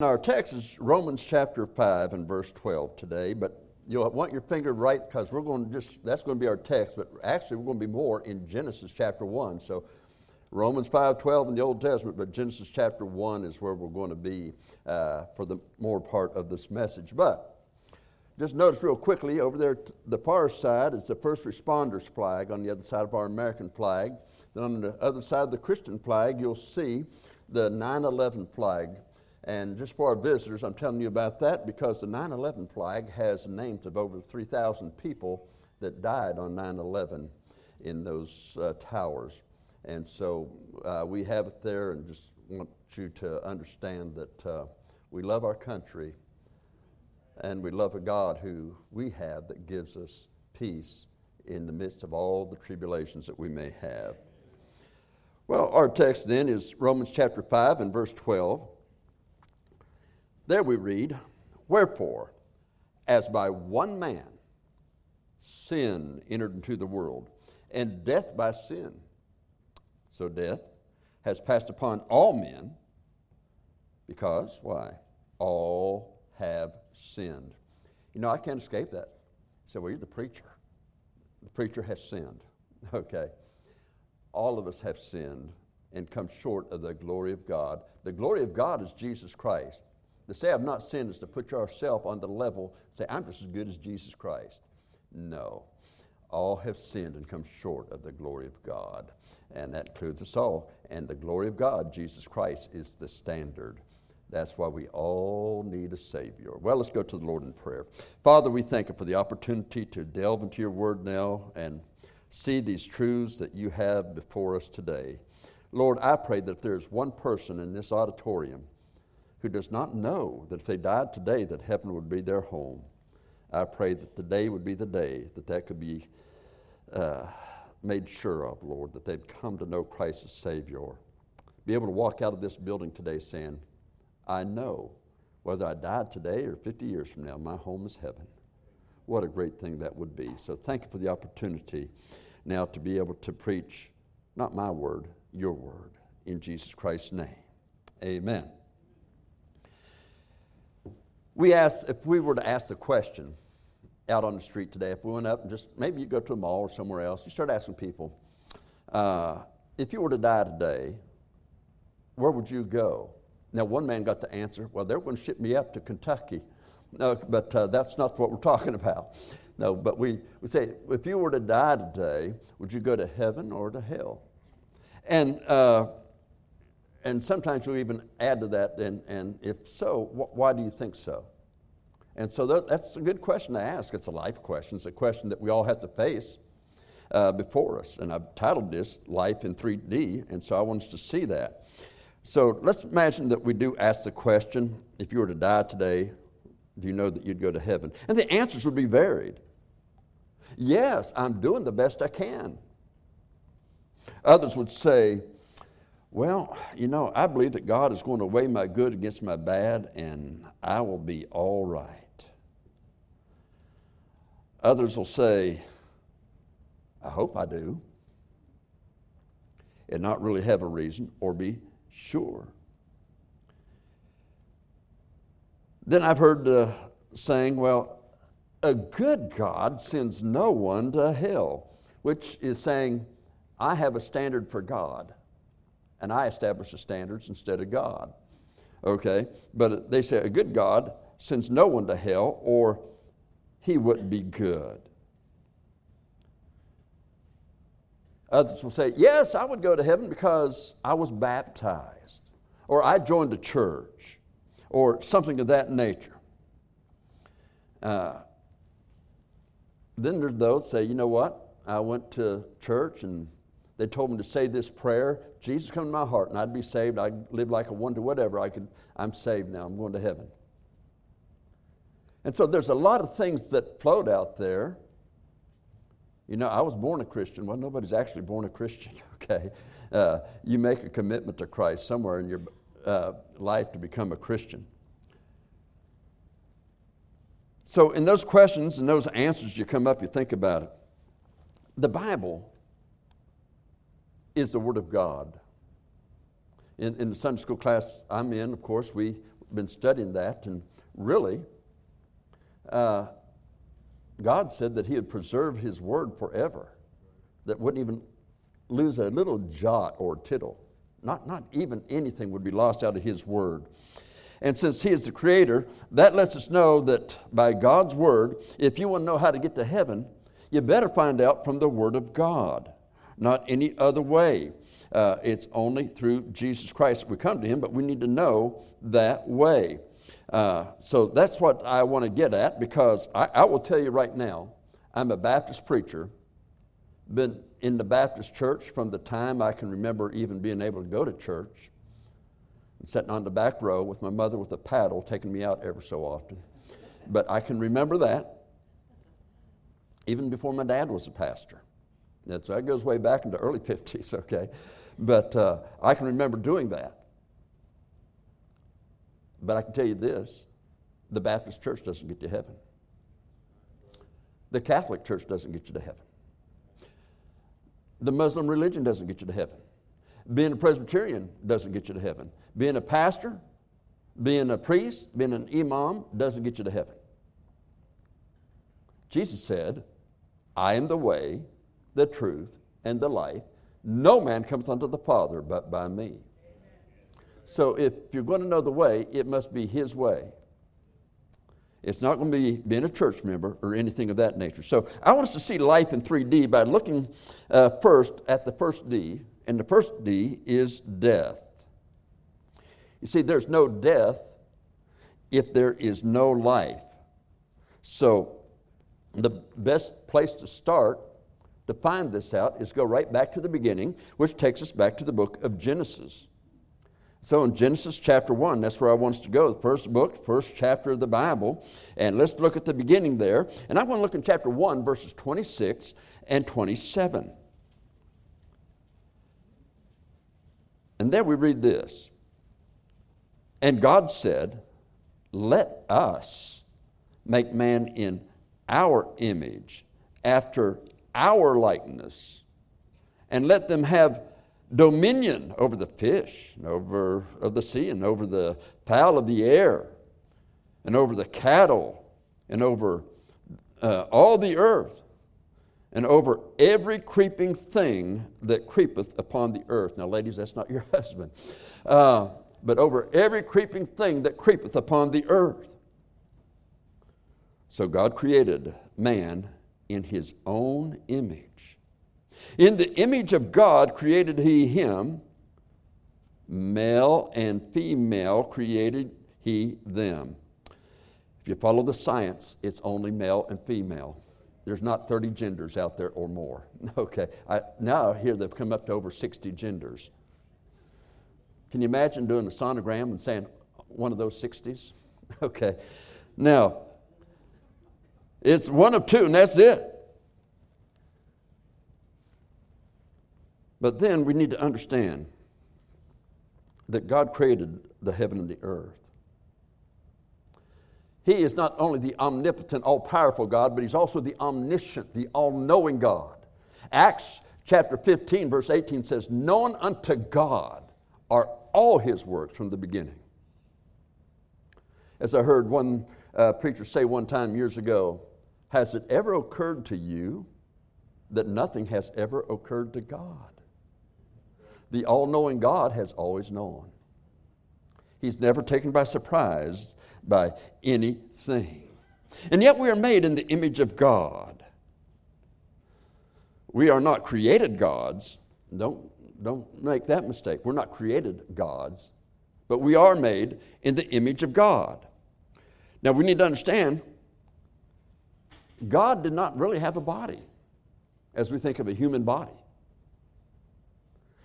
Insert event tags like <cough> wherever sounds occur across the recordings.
Our text is Romans chapter 5 and verse 12 today, but you'll want your finger right because we're going to just, that's going to be our text, but actually we're going to be more in Genesis chapter 1. So Romans 5 12 in the Old Testament, but Genesis chapter 1 is where we're going to be uh, for the more part of this message. But just notice real quickly over there, the far side is the first responders flag on the other side of our American flag. Then on the other side of the Christian flag, you'll see the 9 11 flag. And just for our visitors, I'm telling you about that because the 9 11 flag has names of over 3,000 people that died on 9 11 in those uh, towers. And so uh, we have it there and just want you to understand that uh, we love our country and we love a God who we have that gives us peace in the midst of all the tribulations that we may have. Well, our text then is Romans chapter 5 and verse 12. There we read, Wherefore, as by one man sin entered into the world, and death by sin, so death has passed upon all men, because, why? All have sinned. You know, I can't escape that. So, well, you're the preacher. The preacher has sinned. <laughs> Okay. All of us have sinned and come short of the glory of God. The glory of God is Jesus Christ. To say I've not sinned is to put yourself on the level, say, I'm just as good as Jesus Christ. No. All have sinned and come short of the glory of God. And that includes us all. And the glory of God, Jesus Christ, is the standard. That's why we all need a Savior. Well, let's go to the Lord in prayer. Father, we thank you for the opportunity to delve into your word now and see these truths that you have before us today. Lord, I pray that if there's one person in this auditorium who does not know that if they died today that heaven would be their home. I pray that today would be the day that that could be uh, made sure of, Lord, that they'd come to know Christ as Savior. Be able to walk out of this building today saying, I know whether I died today or 50 years from now, my home is heaven. What a great thing that would be. So thank you for the opportunity now to be able to preach, not my word, your word, in Jesus Christ's name. Amen we asked if we were to ask the question out on the street today, if we went up and just maybe you go to a mall or somewhere else, you start asking people, uh, if you were to die today, where would you go? Now, one man got the answer, well, they're going to ship me up to Kentucky. No, but uh, that's not what we're talking about. No, but we, we say, if you were to die today, would you go to heaven or to hell? And uh, and sometimes you even add to that, and, and if so, wh- why do you think so? And so that, that's a good question to ask. It's a life question, it's a question that we all have to face uh, before us. And I've titled this Life in 3D, and so I want us to see that. So let's imagine that we do ask the question if you were to die today, do you know that you'd go to heaven? And the answers would be varied. Yes, I'm doing the best I can. Others would say, well, you know, I believe that God is going to weigh my good against my bad, and I will be all right. Others will say, I hope I do, and not really have a reason or be sure. Then I've heard the saying, well, a good God sends no one to hell, which is saying, I have a standard for God and I establish the standards instead of God. Okay? But they say a good God sends no one to hell or he wouldn't be good. Others will say, Yes, I would go to heaven because I was baptized, or I joined a church, or something of that nature. Uh, then there's those say, You know what? I went to church and they told me to say this prayer Jesus, come to my heart, and I'd be saved. I'd live like a wonder, whatever. I could, I'm saved now. I'm going to heaven. And so there's a lot of things that float out there. You know, I was born a Christian. Well, nobody's actually born a Christian, <laughs> okay? Uh, you make a commitment to Christ somewhere in your uh, life to become a Christian. So, in those questions and those answers, you come up, you think about it. The Bible is the Word of God. In, in the Sunday school class I'm in, of course, we've been studying that, and really, uh, God said that He would preserve His word forever, that wouldn't even lose a little jot or tittle. Not, not even anything would be lost out of His word. And since He is the Creator, that lets us know that by God's word, if you want to know how to get to heaven, you better find out from the Word of God, not any other way. Uh, it's only through Jesus Christ we come to Him, but we need to know that way. Uh, so that's what I want to get at because I, I, will tell you right now, I'm a Baptist preacher, been in the Baptist church from the time I can remember even being able to go to church, and sitting on the back row with my mother with a paddle taking me out ever so often. But I can remember that even before my dad was a pastor. And so that goes way back into early <laughs> 50s, okay? But uh, I can remember doing that. But I can tell you this the Baptist church doesn't get you to heaven, the Catholic church doesn't get you to heaven, the Muslim religion doesn't get you to heaven, being a Presbyterian doesn't get you to heaven, being a pastor, being a priest, being an imam doesn't get you to heaven. Jesus said, I am the way, the truth, and the life. No man comes unto the Father but by me. So if you're going to know the way, it must be His way. It's not going to be being a church member or anything of that nature. So I want us to see life in 3D by looking uh, first at the first D, and the first D is death. You see, there's no death if there is no life. So the best place to start to find this out is go right back to the beginning, which takes us back to the book of Genesis. So in Genesis chapter 1, that's where I want us to go, the first book, first chapter of the Bible. And let's look at the beginning there. And I want to look in chapter 1, verses 26 and 27. And there we read this. And God said, Let us make man in our image, after our likeness, and let them have dominion over the fish, and over of the sea, and over the fowl of the air, and over the cattle, and over uh, all the earth, and over every creeping thing that creepeth upon the earth. Now, ladies, that's not your <laughs> husband. Uh, but over every creeping thing that creepeth upon the earth. So God created man in his own image. In the image of God created he him, male and female created he them. If you follow the science, it's only male and female. There's not 30 genders out there or more. <laughs> Okay, I, now I hear they've come up to over 60 genders. Can you imagine doing a sonogram and saying one of those 60s? <laughs> Okay, now it's one of two, and that's it. But then we need to understand that God created the heaven and the earth. He is not only the omnipotent, all powerful God, but He's also the omniscient, the all knowing God. Acts chapter 15, verse 18 says, Known unto God are all His works from the beginning. As I heard one uh, preacher say one time years ago, has it ever occurred to you that nothing has ever occurred to God? The all knowing God has always known. He's never taken by surprise by anything. And yet we are made in the image of God. We are not created gods. Don't, don't make that mistake. We're not created gods, but we are made in the image of God. Now we need to understand God did not really have a body as we think of a human body.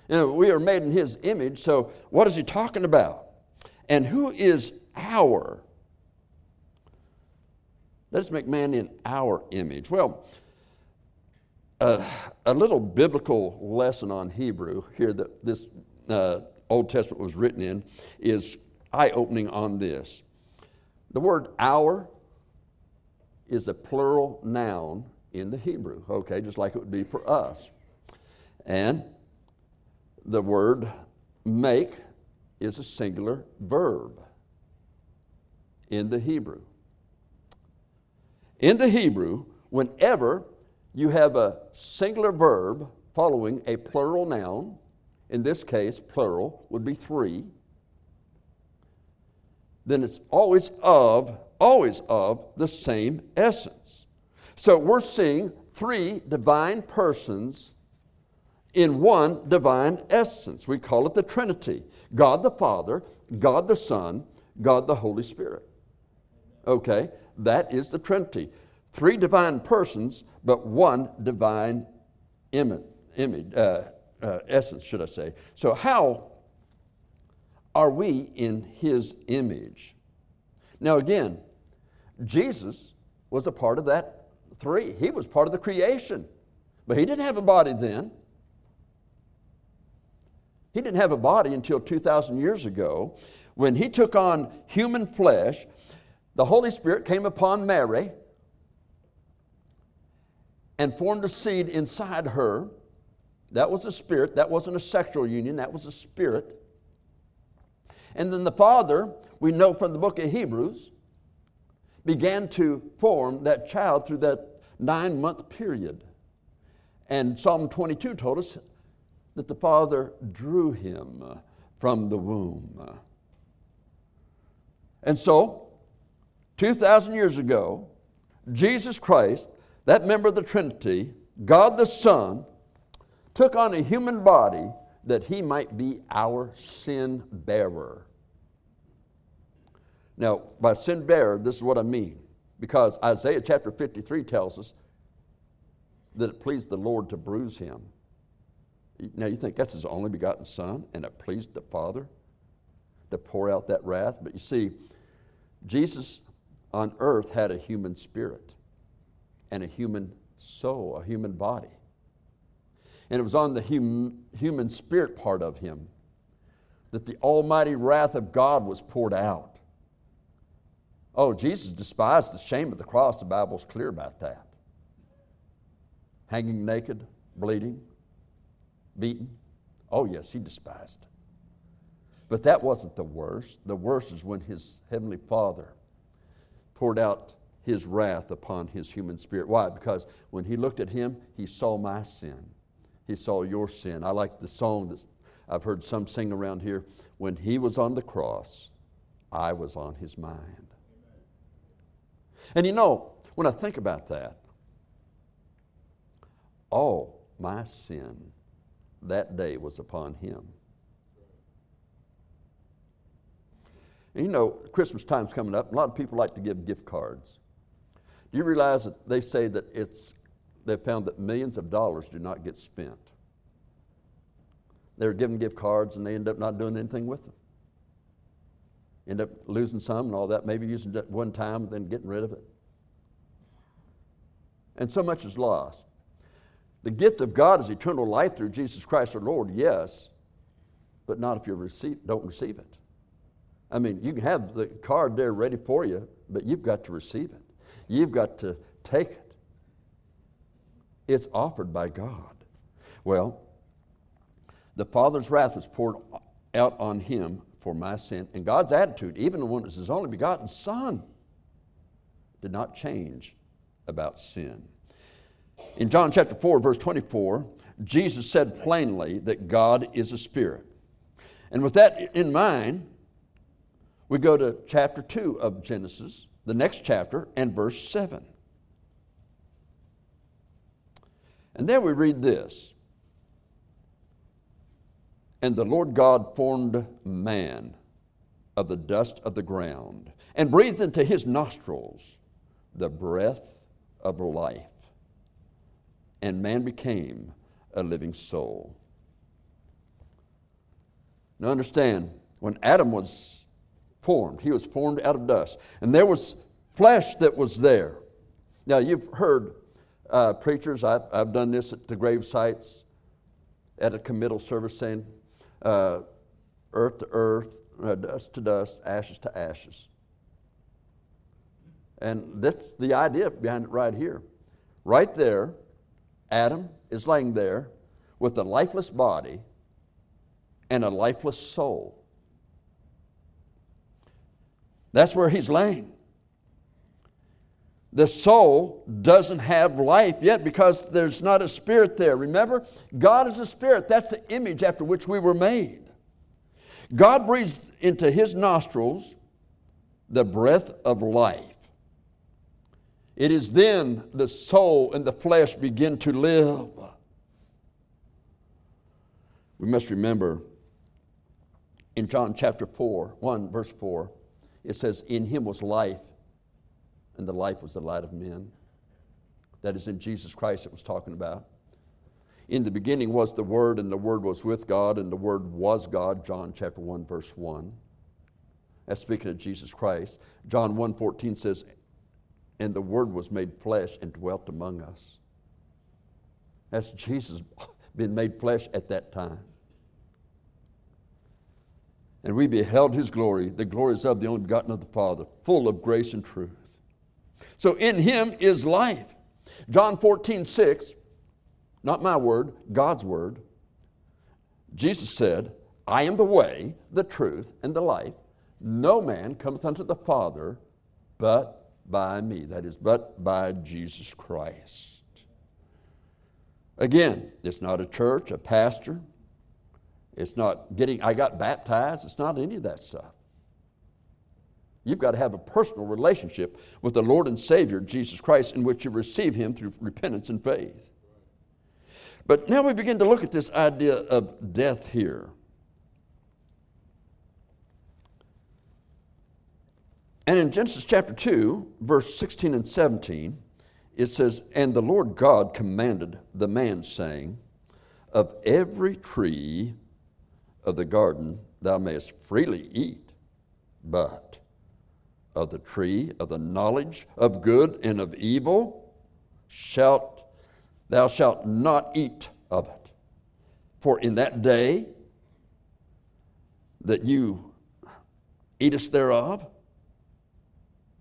You know, we are made in His image, so what is He talking about? And who is our? Let's make man in our image. Well, uh, a little biblical lesson on Hebrew here that this uh, Old Testament was written in is eye opening on this. The word our is a plural noun in the Hebrew, okay, just like it would be for us. And the word make is a singular verb. in the Hebrew. In the Hebrew, whenever you have a singular verb following a plural noun, in this case, plural would be three, then it's always of, always of the same essence. So we're seeing three divine persons in one divine essence. We call it the Trinity God the Father, God the Son, God the Holy Spirit. Okay, that is the Trinity. Three divine persons, but one divine image, image uh, uh, essence, should I say. So, how are we in His image? Now, again, Jesus was a part of that three. He was part of the creation, but He didn't have a body then. He didn't have a body until 2,000 years ago. When he took on human flesh, the Holy Spirit came upon Mary and formed a seed inside her. That was a spirit. That wasn't a sexual union, that was a spirit. And then the Father, we know from the book of Hebrews, began to form that child through that nine month period. And Psalm 22 told us that the Father drew him from the womb. And so, 2,000 years ago, Jesus Christ, that member of the Trinity, God the Son, took on a human body that he might be our sin bearer. Now, by sin bearer, this is what I mean. Because Isaiah chapter 53 tells us that it pleased the Lord to bruise him. Now you think that's his only begotten Son, and it pleased the Father to pour out that wrath. But you see, Jesus on earth had a human spirit and a human soul, a human body. And it was on the hum, human spirit part of him that the almighty wrath of God was poured out. Oh, Jesus despised the shame of the cross. The Bible's clear about that. Hanging naked, bleeding, beaten? Oh, yes, he despised. But that wasn't the worst. The worst is when his heavenly Father poured out his wrath upon his human spirit. Why? Because when he looked at him, he saw my sin. He saw your sin. I like the song that I've heard some sing around here. When he was on the cross, I was on his mind. And you know, when I think about that, all my sin that day was upon him. And you know, Christmas time's coming up. A lot of people like to give gift cards. Do you realize that they say that it's, they've found that millions of dollars do not get spent? They're given gift cards and they end up not doing anything with them. End up losing some and all that, maybe using it one time and then getting rid of it. And so much is lost. The gift of God is eternal life through Jesus Christ our Lord, yes, but not if you receive, don't receive it. I mean, you can have the card there ready for you, but you've got to receive it. You've got to take it. It's offered by God. Well, the Father's wrath was poured out on him for my sin. And God's attitude, even when it was his only begotten Son, did not change about sin. In John chapter 4, verse 24, Jesus said plainly that God is a spirit. And with that in mind, we go to chapter 2 of Genesis, the next chapter, and verse 7. And there we read this And the Lord God formed man of the dust of the ground and breathed into his nostrils the breath of life and man became a living soul. Now, understand, when Adam was formed, he was formed out of dust, and there was flesh that was there. Now, you've heard uh, preachers, I've, I've done this at the grave sites, at a committal service saying, uh, earth to earth, uh, dust to dust, ashes to ashes. And that's the idea behind it right here. Right there, Adam is laying there with a lifeless body and a lifeless soul. That's where he's laying. The soul doesn't have life yet because there's not a spirit there. Remember, God is a spirit. That's the image after which we were made. God breathes into his nostrils the breath of life. It is then the soul and the flesh begin to live. We must remember in John chapter 4, 1 verse 4, it says, In him was life, and the life was the light of men. That is in Jesus Christ it was talking about. In the beginning was the Word, and the Word was with God, and the Word was God, John chapter 1, verse 1. That's speaking of Jesus Christ. John 1 14 says, And the Word was made flesh and dwelt among us. That's Jesus <laughs> being made flesh at that time. And we beheld his glory, the glories of the only begotten of the Father, full of grace and truth. So in him is life. John 14, 6, not my word, God's word. Jesus said, I am the way, the truth, and the life. No man cometh unto the Father but by me. That is, but by Jesus Christ. Again, it's not a church, a pastor. It's not getting, I got baptized. It's not any of that stuff. You've got to have a personal relationship with the Lord and Savior, Jesus Christ, in which you receive Him through repentance and faith. But now we begin to look at this idea of death here. And in Genesis chapter 2, verse 16 and 17, it says, And the Lord God commanded the man, saying, Of every tree of the garden thou mayest freely eat, but of the tree of the knowledge of good and of evil shalt thou shalt not eat of it. For in that day that you eatest thereof,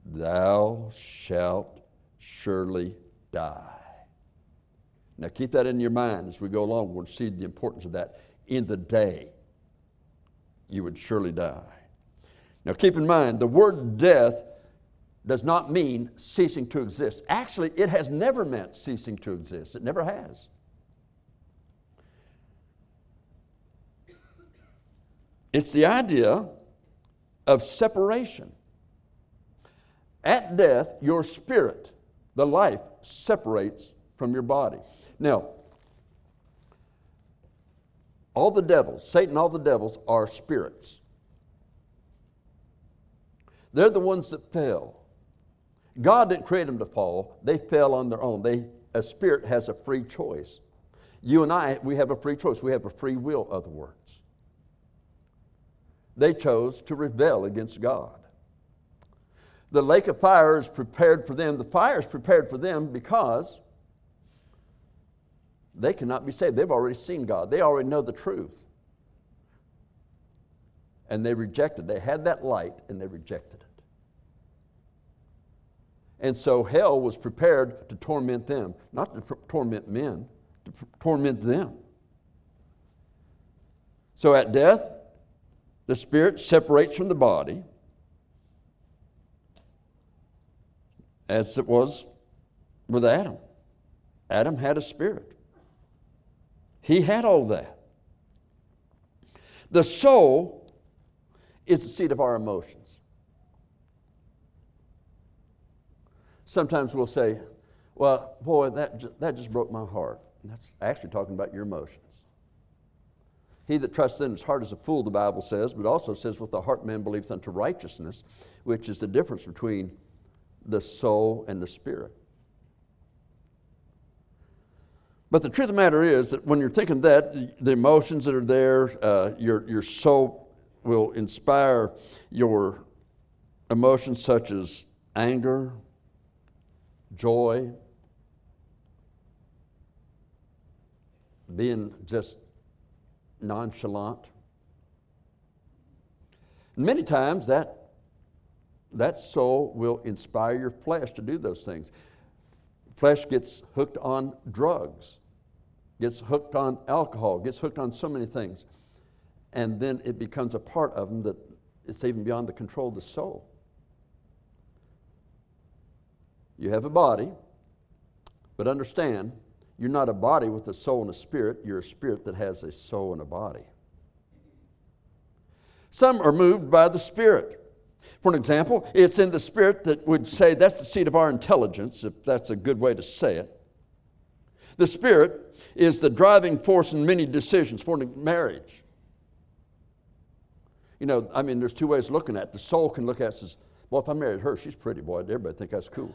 thou shalt surely die. Now keep that in your mind as we go along. We'll see the importance of that. In the day, you would surely die. Now keep in mind, the word death does not mean ceasing to exist. Actually, it has never meant ceasing to exist, it never has. It's the idea of separation. At death, your spirit, the life, separates from your body. Now, all the devils, Satan, all the devils are spirits. They're the ones that fell. God didn't create them to fall, they fell on their own. They, a spirit has a free choice. You and I, we have a free choice. We have a free will, other words. They chose to rebel against God. The lake of fire is prepared for them. The fire is prepared for them because they cannot be saved. They've already seen God, they already know the truth. And they rejected. They had that light and they rejected it. And so hell was prepared to torment them, not to torment men, to torment them. So at death, the spirit separates from the body, as it was with Adam. Adam had a spirit, he had all that. The soul is the seat of our emotions. sometimes we'll say, well, boy, that, just, that just broke my heart. And that's actually talking about your emotions. He that trusts in his heart is a fool, the Bible says, but also says, with the heart man believes unto righteousness, which is the difference between the soul and the spirit. But the truth of the matter is that when you're thinking that, the emotions that are there, uh, your, your soul will inspire your emotions such as anger, joy, being just nonchalant. Many times that, that soul will inspire your flesh to do those things. Flesh gets hooked on drugs, gets hooked on alcohol, gets hooked on so many things. And then it becomes a part of them that it's even beyond the control of the soul. You have a body, but understand, you're not a body with a soul and a spirit. You're a spirit that has a soul and a body. Some are moved by the Spirit. For an example, it's in the Spirit that would say that's the seat of our intelligence, if that's a good way to say it. The Spirit is the driving force in many decisions for marriage. You know, I mean, there's two ways of looking at it. The soul can look at it says, well, if I married her, she's pretty, boy. Everybody think that's cool.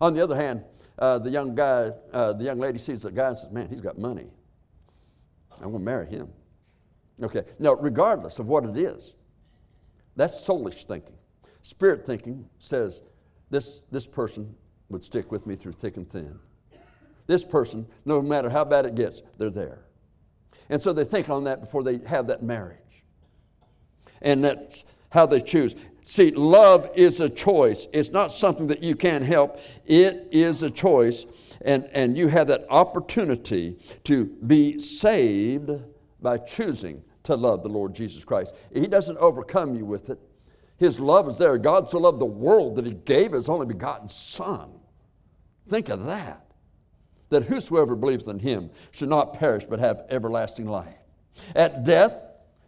On the other hand, uh, the young guy, uh, the young lady sees the guy and says, man, he's got money. I'm going to marry him. Okay, now, regardless of what it is, that's soulish thinking. Spirit thinking says, this, this person would stick with me through thick and thin. This person, no matter how bad it gets, they're there. And so they think on that before they have that marriage. And that's how they choose. See, love is a choice. It's not something that you can't help, it is a choice. And, and you have that opportunity to be saved by choosing to love the Lord Jesus Christ. He doesn't overcome you with it. His love is there. God so loved the world that He gave His only begotten Son. Think of that. That whosoever believes in Him should not perish but have everlasting life. At death,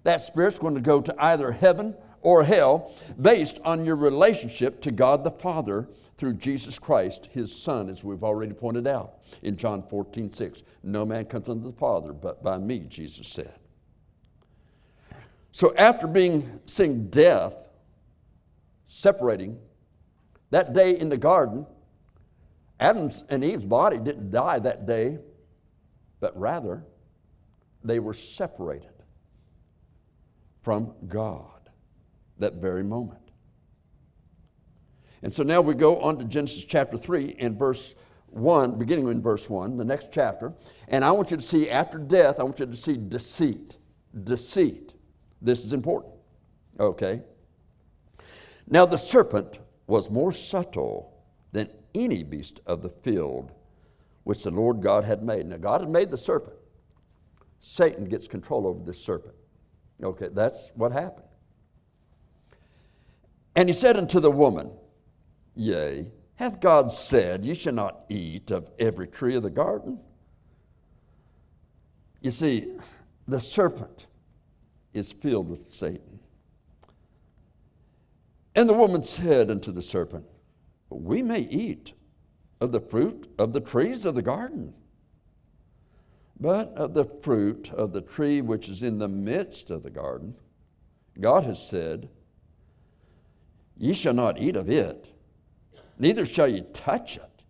that spirit's going to go to either heaven or hell based on your relationship to God the Father through Jesus Christ, his Son, as we've already pointed out in John 14, 6. No man comes unto the Father but by me, Jesus said. So after being seeing death separating, that day in the garden, Adam's and Eve's body didn't die that day, but rather they were separated from God that very moment. And so now we go on to Genesis chapter 3 and verse 1, beginning in verse 1, the next chapter. And I want you to see after death, I want you to see deceit. Deceit. This is important. Okay? Now the serpent was more subtle than any beast of the field which the Lord God had made. Now, God had made the serpent. Satan gets control over this serpent. Okay, that's what happened. And he said unto the woman, Yea, hath God said, Ye shall not eat of every tree of the garden? You see, the serpent is filled with Satan. And the woman said unto the serpent, We may eat of the fruit of the trees of the garden, but of the fruit of the tree which is in the midst of the garden, God has said, Ye shall not eat of it, neither shall ye touch it,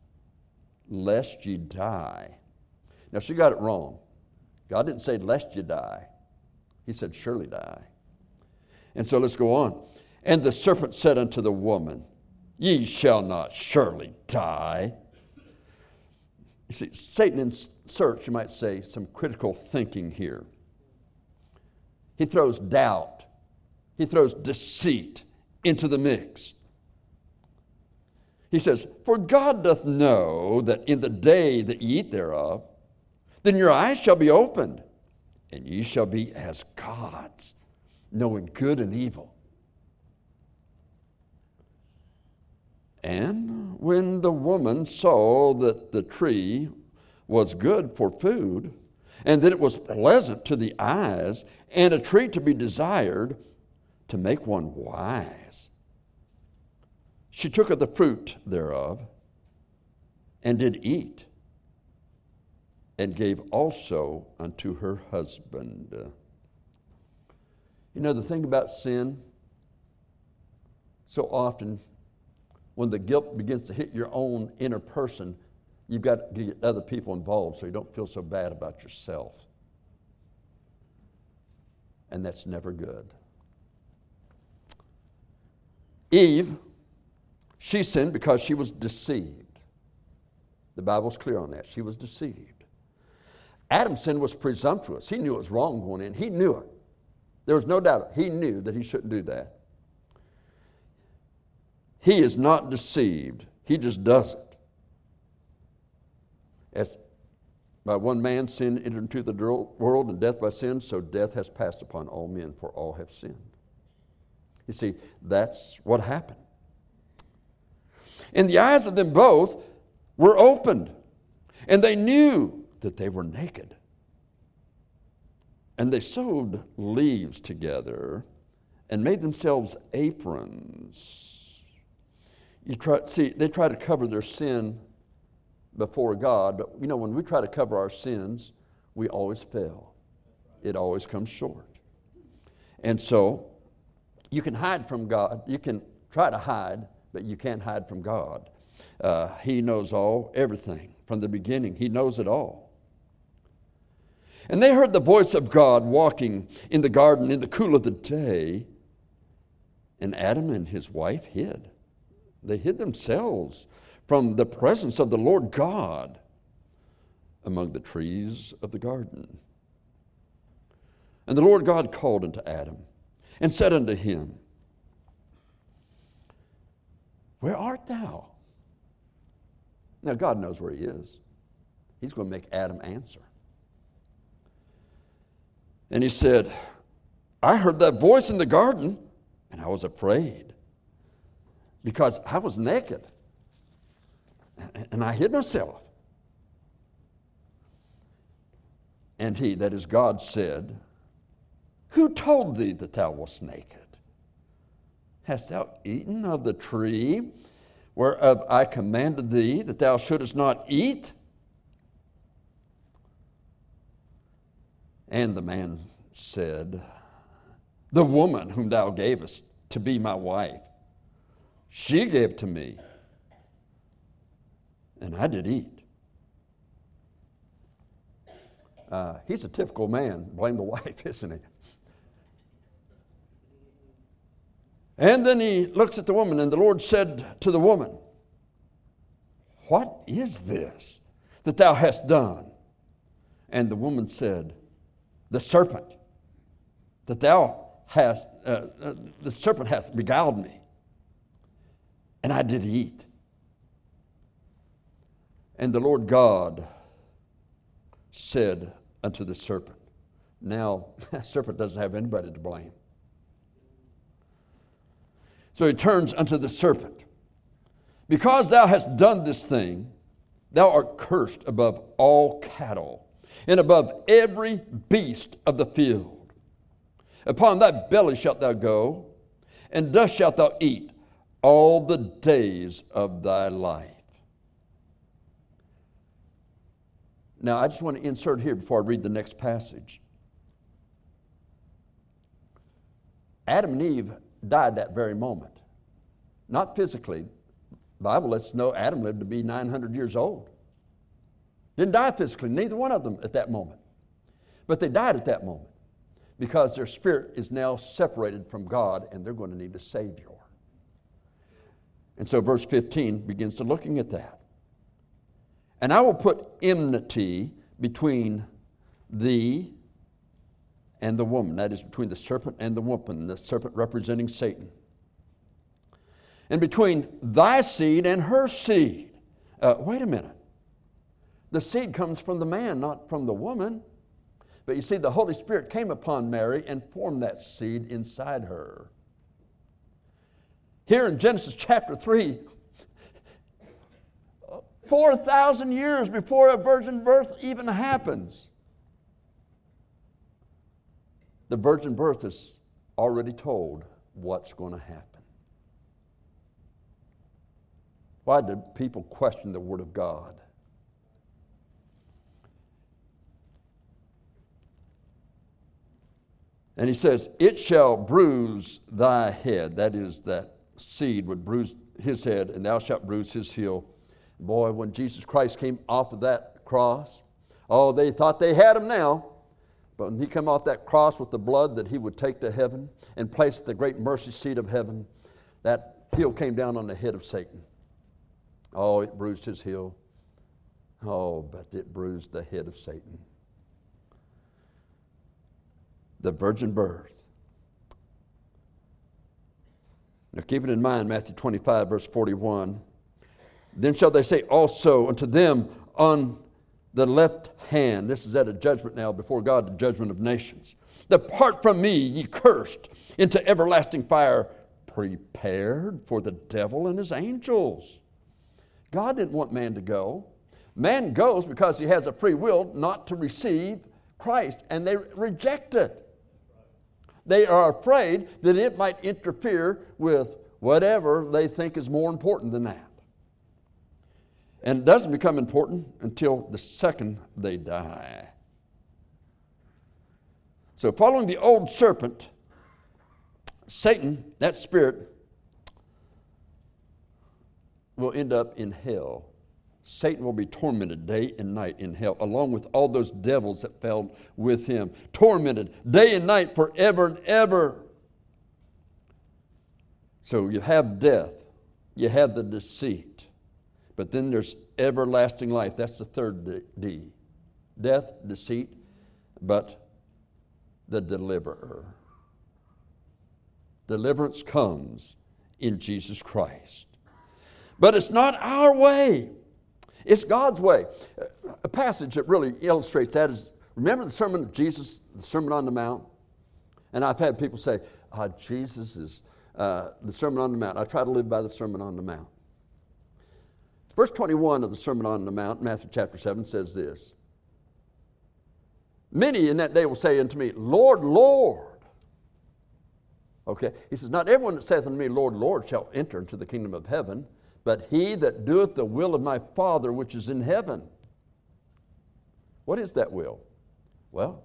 lest ye die. Now, she got it wrong. God didn't say, lest ye die. He said, surely die. And so let's go on. And the serpent said unto the woman, Ye shall not surely die. You see, Satan inserts, you might say, some critical thinking here. He throws doubt, he throws deceit, into the mix. He says, For God doth know that in the day that ye eat thereof, then your eyes shall be opened, and ye shall be as gods, knowing good and evil. And when the woman saw that the tree was good for food, and that it was pleasant to the eyes, and a tree to be desired, to make one wise. She took of the fruit thereof and did eat, and gave also unto her husband. You know, the thing about sin, so often when the guilt begins to hit your own inner person, you've got to get other people involved so you don't feel so bad about yourself. And that's never good. Eve, she sinned because she was deceived. The Bible's clear on that. She was deceived. Adam's sin was presumptuous. He knew it was wrong going in. He knew it. There was no doubt. He knew that he shouldn't do that. He is not deceived. He just does it. As by one man sin entered into the world, and death by sin, so death has passed upon all men, for all have sinned. You see, that's what happened. And the eyes of them both were opened, and they knew that they were naked. And they sewed leaves together and made themselves aprons. You try, see, they try to cover their sin before God, but you know, when we try to cover our sins, we always fail. It always comes short. And so, you can hide from God. You can try to hide, but you can't hide from God. Uh, he knows all, everything from the beginning. He knows it all. And they heard the voice of God walking in the garden in the cool of the day. And Adam and his wife hid. They hid themselves from the presence of the Lord God among the trees of the garden. And the Lord God called unto Adam and said unto him, Where art thou? Now, God knows where he is. He's going to make Adam answer. And he said, I heard that voice in the garden, and I was afraid because I was naked and I hid myself. And he, that is God, said, Who told thee that thou wast naked? Hast thou eaten of the tree whereof I commanded thee that thou shouldest not eat? And the man said, The woman whom thou gavest to be my wife, she gave to me, and I did eat. Uh, he's a typical man. Blame the <laughs> wife, isn't he? And then he looks at the woman, and the Lord said to the woman, What is this that thou hast done? And the woman said, The serpent that thou hast, uh, uh, the serpent hath beguiled me, and I did eat. And the Lord God said unto the serpent, Now, <laughs> serpent doesn't have anybody to blame. So he turns unto the serpent. Because thou hast done this thing, thou art cursed above all cattle and above every beast of the field. Upon thy belly shalt thou go, and dust shalt thou eat all the days of thy life. Now, I just want to insert here before I read the next passage. Adam and Eve died that very moment. Not physically. The Bible lets us know Adam lived to be 900 years old. Didn't die physically, neither one of them at that moment. But they died at that moment because their spirit is now separated from God and they're going to need a Savior. And so verse 15 begins to looking at that. And I will put enmity between thee and the woman. That is between the serpent and the woman, the serpent representing Satan. And between thy seed and her seed. Uh, wait a minute. The seed comes from the man, not from the woman. But you see, the Holy Spirit came upon Mary and formed that seed inside her. Here in Genesis chapter 3, 4,000 years before a virgin birth even happens, the virgin birth is already told what's going to happen. Why do people question the Word of God? And he says, It shall bruise thy head. That is, that seed would bruise his head, and thou shalt bruise his heel. Boy, when Jesus Christ came off of that cross, oh, they thought they had him now. But when he came off that cross with the blood that he would take to heaven and place at the great mercy seat of heaven, that heel came down on the head of Satan. Oh, it bruised his heel. Oh, but it bruised the head of Satan. The virgin birth. Now keep it in mind, Matthew 25, verse 41. Then shall they say also unto them on the left hand, this is at a judgment now before God, the judgment of nations. Depart from me, ye cursed, into everlasting fire, prepared for the devil and his angels. God didn't want man to go. Man goes because he has a free will not to receive Christ, and they reject it. They are afraid that it might interfere with whatever they think is more important than that. And it doesn't become important until the second they die. So, following the old serpent, Satan, that spirit, will end up in hell. Satan will be tormented day and night in hell, along with all those devils that fell with him. Tormented day and night forever and ever. So you have death, you have the deceit, but then there's everlasting life. That's the third D death, deceit, but the deliverer. Deliverance comes in Jesus Christ. But it's not our way, it's God's way. A passage that really illustrates that is remember the sermon of Jesus, the Sermon on the Mount? And I've had people say, oh, Jesus is uh, the Sermon on the Mount. I try to live by the Sermon on the Mount. Verse 21 of the Sermon on the Mount, Matthew chapter 7, says this Many in that day will say unto me, Lord, Lord. Okay, he says, Not everyone that saith unto me, Lord, Lord, shall enter into the kingdom of heaven, but he that doeth the will of my Father which is in heaven. What is that will? Well,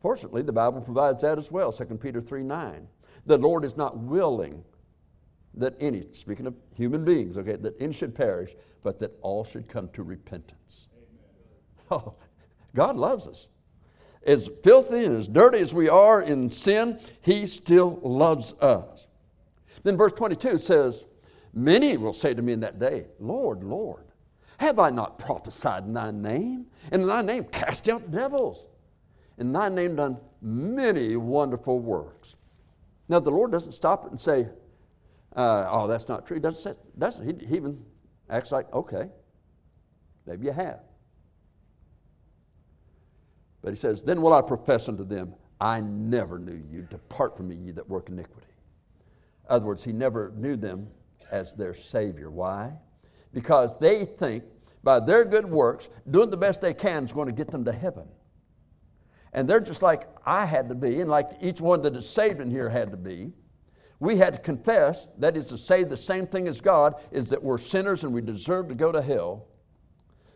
fortunately, the Bible provides that as well, 2 Peter 3 9. The Lord is not willing that any, speaking of human beings, okay, that any should perish, but that all should come to repentance. Amen. Oh, God loves us. As filthy and as dirty as we are in sin, He still loves us. Then verse 22 says, Many will say to me in that day, Lord, Lord, have I not prophesied in thy name? And in thy name cast out devils. In thy name done many wonderful works. Now, the Lord doesn't stop it and say, uh, oh, that's not true. He doesn't say, doesn't, he, he even acts like, okay, maybe you have. But he says, Then will I profess unto them, I never knew you. Depart from me, ye that work iniquity. In other words, he never knew them as their Savior. Why? Because they think by their good works, doing the best they can is going to get them to heaven. And they're just like I had to be, and like each one that is saved in here had to be. We had to confess, that is to say the same thing as God, is that we're sinners and we deserve to go to hell.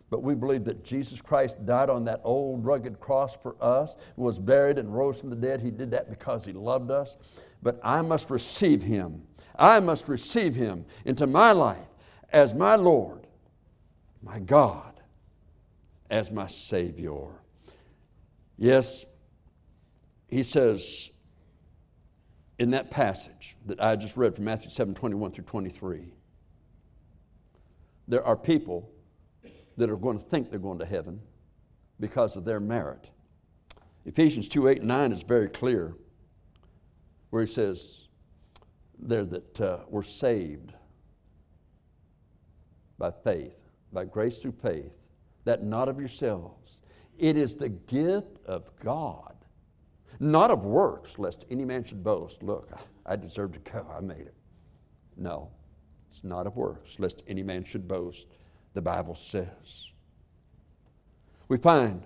But we believe that Jesus Christ died on that old rugged cross for us, was buried and rose from the dead. He did that because He loved us. But I must receive Him I must receive him into my life as my Lord, my God, as my Savior. Yes, he says in that passage that I just read from Matthew 7 21 through 23, there are people that are going to think they're going to heaven because of their merit. Ephesians 2 8 and 9 is very clear, where he says, there that uh, were saved by faith, by grace through faith, that not of yourselves. It is the gift of God, not of works, lest any man should boast. Look, I deserve to go, I made it. No, it's not of works, lest any man should boast, the Bible says. We find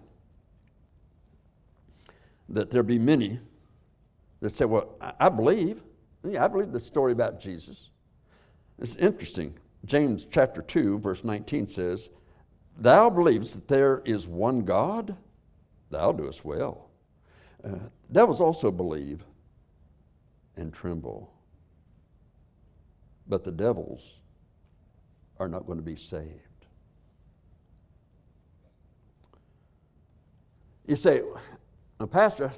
that there be many that say, Well, I believe. Yeah, I believe the story about Jesus. It's interesting. James chapter 2, verse 19 says, Thou believest that there is one God? Thou doest well. Uh, devils also believe and tremble. But the devils are not going to be saved. You say, Pastor,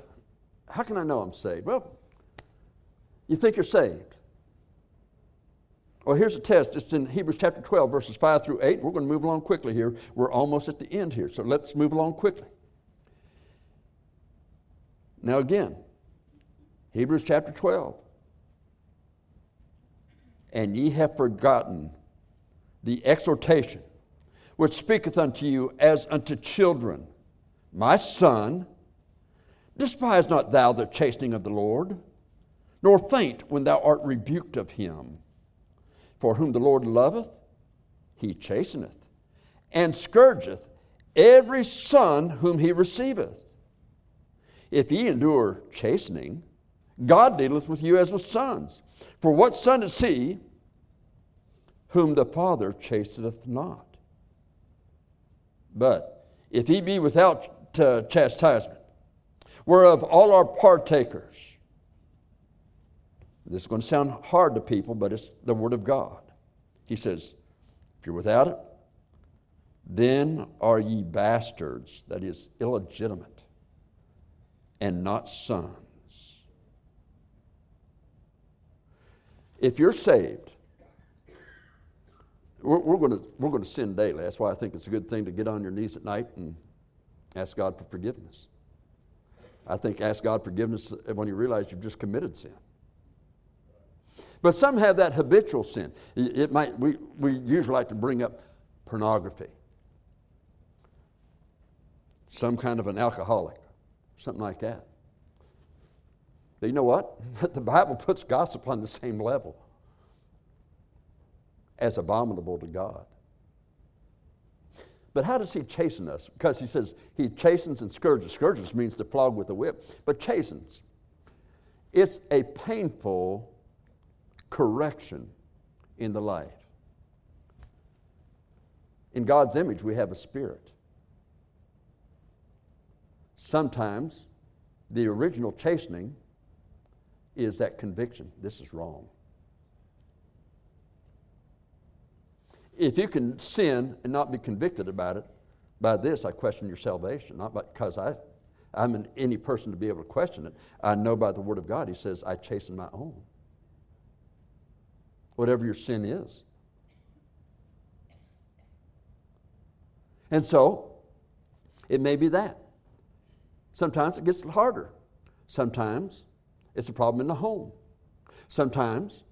how can I know I'm saved? Well, you think you're saved. Well, here's a test. It's in Hebrews chapter 12, verses 5 through 8. We're going to move along quickly here. We're almost at the end here, so let's move along quickly. Now, again, Hebrews chapter 12. And ye have forgotten the exhortation which speaketh unto you as unto children. My son, despise not thou the chastening of the Lord nor faint when thou art rebuked of him. For whom the Lord loveth, he chasteneth, and scourgeth every son whom he receiveth. If ye endure chastening, God dealeth with you as with sons. For what son is he whom the Father chasteneth not? But if he be without uh, chastisement, whereof all are partakers, this is going to sound hard to people, but it's the Word of God. He says, if you're without it, then are ye bastards, that is, illegitimate, and not sons. If you're saved, we're, we're going to, we're going to sin daily. That's why I think it's a good thing to get on your knees at night and ask God for forgiveness. I think ask God forgiveness when you realize you've just committed sin. But some have that habitual sin. It might, we, we usually like to bring up pornography, some kind of an alcoholic, something like that. But you know what? <laughs> The Bible puts gossip on the same level as abominable to God. But how does he chasten us? Because he says he chastens and scourges. Scourges means to flog with a whip, but chastens. It's a painful correction in the life. In God's image, we have a spirit. Sometimes the original chastening is that conviction this is wrong. If you can sin and not be convicted about it, by this I question your salvation, not because I, I'm an, any person to be able to question it. I know by the Word of God, He says, I chasten my own. Whatever your sin is. And so, it may be that. Sometimes it gets harder. Sometimes it's a problem in the home. Sometimes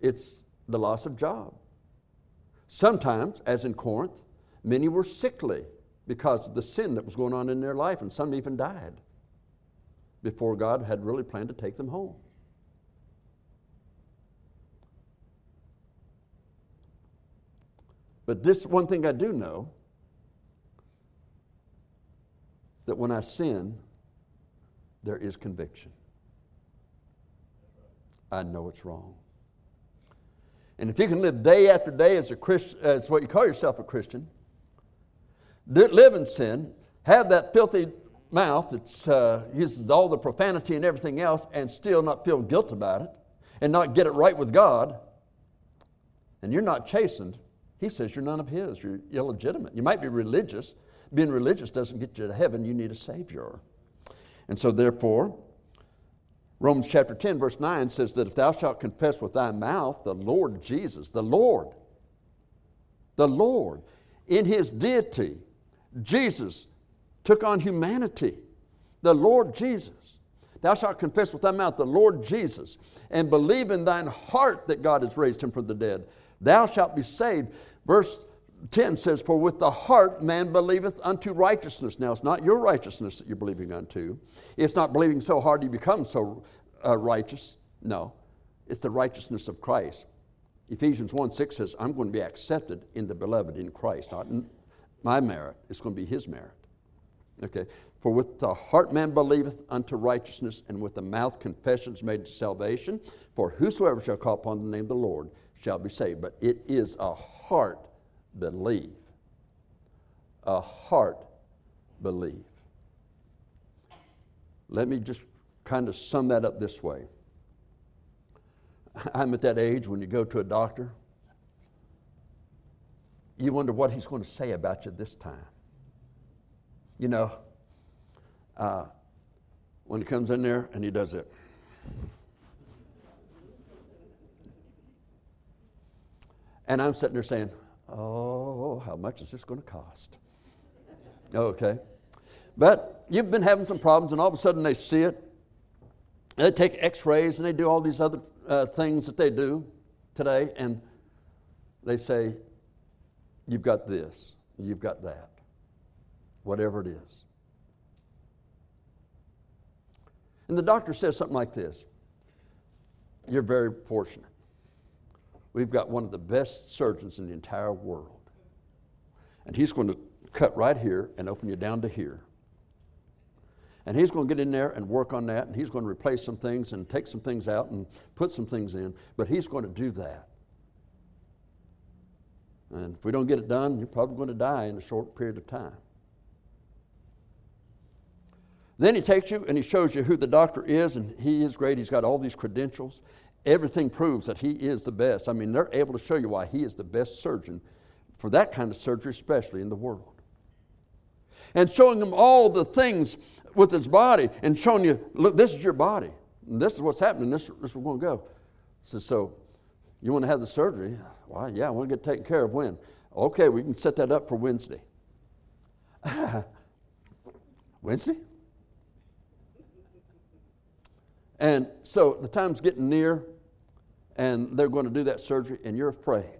it's the loss of job. Sometimes, as in Corinth, many were sickly because of the sin that was going on in their life, and some even died before God had really planned to take them home. But this one thing I do know that when I sin, there is conviction. I know it's wrong. And if you can live day after day as a Christian, as what you call yourself a Christian, live in sin, have that filthy mouth that uh, uses all the profanity and everything else, and still not feel guilt about it, and not get it right with God, and you're not chastened, he says you're none of his. You're illegitimate. You might be religious. Being religious doesn't get you to heaven. You need a Savior. And so, therefore, Romans chapter 10, verse 9 says that if thou shalt confess with thy mouth the Lord Jesus, the Lord, the Lord, in his deity, Jesus took on humanity, the Lord Jesus. Thou shalt confess with thy mouth the Lord Jesus, and believe in thine heart that God has raised him from the dead. Thou shalt be saved. Verse 10 says, For with the heart man believeth unto righteousness. Now, it's not your righteousness that you're believing unto. It's not believing so hard you become so uh, righteous. No, it's the righteousness of Christ. Ephesians 1 6 says, I'm going to be accepted in the beloved in Christ, not in my merit. It's going to be his merit. Okay? For with the heart man believeth unto righteousness, and with the mouth confession is made to salvation. For whosoever shall call upon the name of the Lord shall be saved. But it is a heart believe. A heart believe. Let me just kind of sum that up this way. <laughs> I'm at that age when you go to a doctor, you wonder what he's going to say about you this time. You know, uh, when he comes in there and he does it. And I'm sitting there saying, Oh, how much is this going to cost? Okay. But you've been having some problems, and all of a sudden they see it. And they take x rays and they do all these other uh, things that they do today, and they say, You've got this, you've got that, whatever it is. And the doctor says something like this You're very fortunate. We've got one of the best surgeons in the entire world. And he's going to cut right here and open you down to here. And he's going to get in there and work on that, and he's going to replace some things and take some things out and put some things in, but he's going to do that. And if we don't get it done, you're probably going to die in a short period of time. Then he takes you and he shows you who the doctor is, and he is great. He's got all these credentials. Everything proves that he is the best. I mean, they're able to show you why he is the best surgeon for that kind of surgery, especially in the world. And showing him all the things with his body and showing you, look, this is your body. This is what's happening. This, this is where we're going to go. So, so you want to have the surgery? Well, yeah, I want to get taken care of when? Okay, we can set that up for Wednesday. <laughs> Wednesday? And so the time's getting near, and they're going to do that surgery, and you're afraid.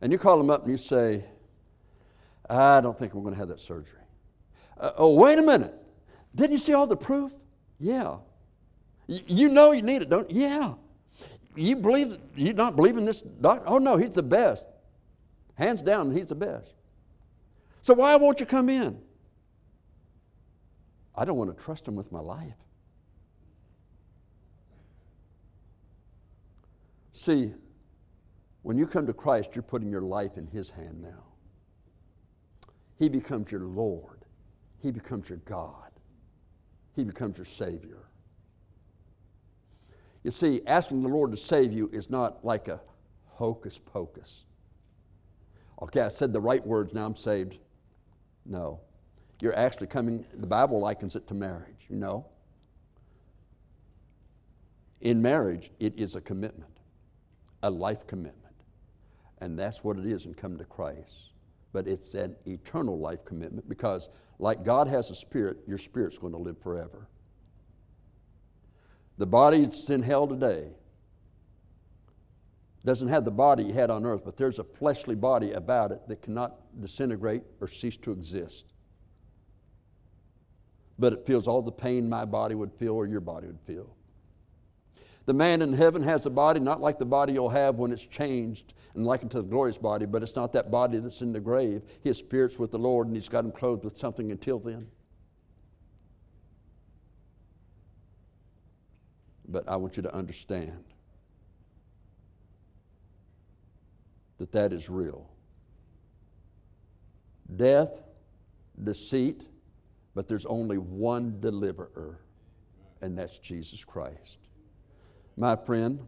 And you call them up and you say, I don't think we're going to have that surgery. Uh, oh, wait a minute. Didn't you see all the proof? Yeah. Y- you know you need it, don't you? Yeah. You believe, you not believe in this doctor? Oh, no, he's the best. Hands down, he's the best. So why won't you come in? I don't want to trust him with my life. See, when you come to Christ, you're putting your life in his hand now. He becomes your Lord. He becomes your God. He becomes your Savior. You see, asking the Lord to save you is not like a hocus pocus. Okay, I said the right words, now I'm saved. No. You're actually coming, the Bible likens it to marriage, you know? In marriage, it is a commitment, a life commitment. And that's what it is in coming to Christ. But it's an eternal life commitment because like God has a spirit, your spirit's going to live forever. The body that's in hell today doesn't have the body you had on earth, but there's a fleshly body about it that cannot disintegrate or cease to exist. But it feels all the pain my body would feel or your body would feel. The man in heaven has a body not like the body you'll have when it's changed and likened to the glorious body, but it's not that body that's in the grave. His spirit's with the Lord and he's got him clothed with something until then. But I want you to understand that that is real. Death, deceit, but there's only one deliverer, and that's Jesus Christ. My friend,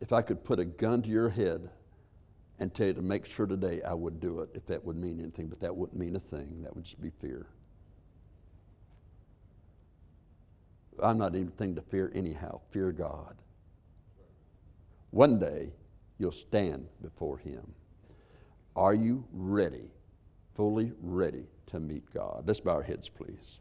if I could put a gun to your head and tell you to make sure today, I would do it if that would mean anything, but that wouldn't mean a thing. That would just be fear. I'm not anything to fear anyhow. Fear God. One day, you'll stand before Him. Are you ready, fully ready to meet God? Let's bow our heads, please.